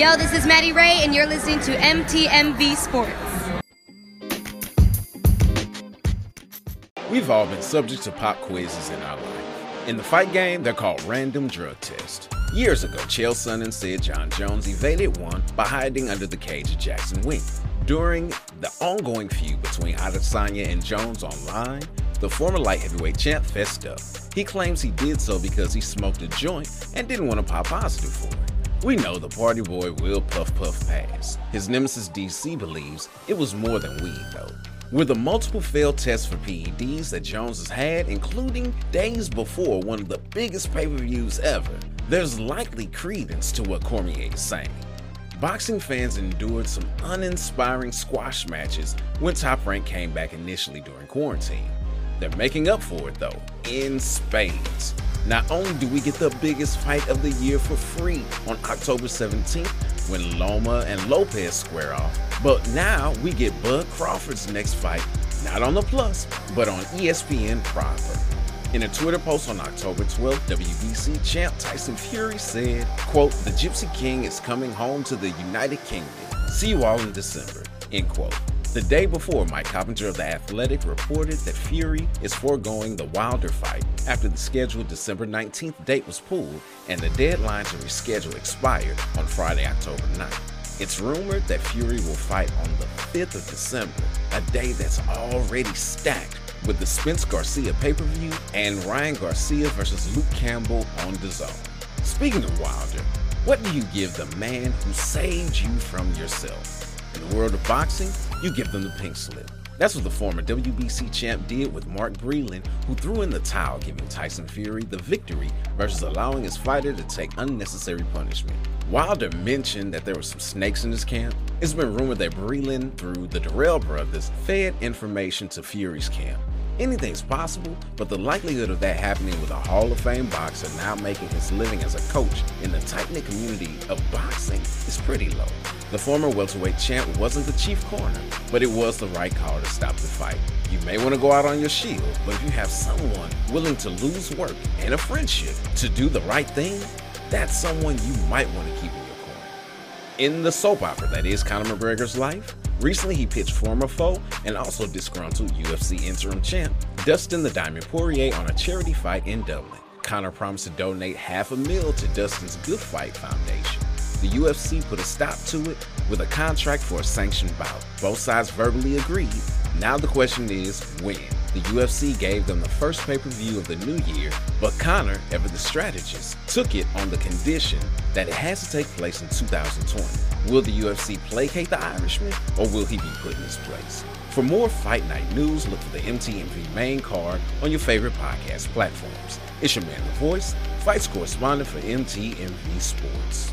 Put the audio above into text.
Yo, this is Maddie Ray, and you're listening to MTMV Sports. We've all been subject to pop quizzes in our life. In the fight game, they're called random drug tests. Years ago, Chael Sonnen said Jon Jones evaded one by hiding under the cage of Jackson Wink. During the ongoing feud between Adesanya and Jones online, the former light heavyweight champ fessed up. He claims he did so because he smoked a joint and didn't want to pop positive for it. We know the party boy will puff puff pass. His nemesis DC believes it was more than weed though. With the multiple failed tests for PEDs that Jones has had, including days before one of the biggest pay per views ever, there's likely credence to what Cormier is saying. Boxing fans endured some uninspiring squash matches when Top Rank came back initially during quarantine. They're making up for it though, in spades. Not only do we get the biggest fight of the year for free on October 17th when Loma and Lopez square off, but now we get Bud Crawford's next fight, not on the Plus, but on ESPN proper. In a Twitter post on October 12th, WBC champ Tyson Fury said, quote, the Gypsy King is coming home to the United Kingdom. See you all in December, end quote. The day before, Mike Coppinger of The Athletic reported that Fury is foregoing the Wilder fight after the scheduled December 19th date was pulled and the deadline to reschedule expired on Friday, October 9th. It's rumored that Fury will fight on the 5th of December, a day that's already stacked with the Spence Garcia pay per view and Ryan Garcia versus Luke Campbell on DAZN. Speaking of Wilder, what do you give the man who saved you from yourself? In the world of boxing, you give them the pink slip. That's what the former WBC champ did with Mark Breland, who threw in the towel, giving Tyson Fury the victory versus allowing his fighter to take unnecessary punishment. Wilder mentioned that there were some snakes in his camp. It's been rumored that Breland, through the Dirrell brothers, fed information to Fury's camp. Anything's possible, but the likelihood of that happening with a Hall of Fame boxer now making his living as a coach in the tight knit community of boxing is pretty low. The former welterweight champ wasn't the chief corner, but it was the right call to stop the fight. You may want to go out on your shield, but if you have someone willing to lose work and a friendship to do the right thing, that's someone you might want to keep in the soap opera that is Conor McGregor's life, recently he pitched former foe and also disgruntled UFC interim champ Dustin the Diamond Poirier on a charity fight in Dublin. Conor promised to donate half a mil to Dustin's Good Fight Foundation the UFC put a stop to it with a contract for a sanctioned bout. Both sides verbally agreed. Now the question is when? The UFC gave them the first pay per view of the new year, but Conor, ever the strategist, took it on the condition that it has to take place in 2020. Will the UFC placate the Irishman, or will he be put in his place? For more Fight Night news, look for the MTMV main card on your favorite podcast platforms. It's your man, The Voice, fights correspondent for MTMV Sports.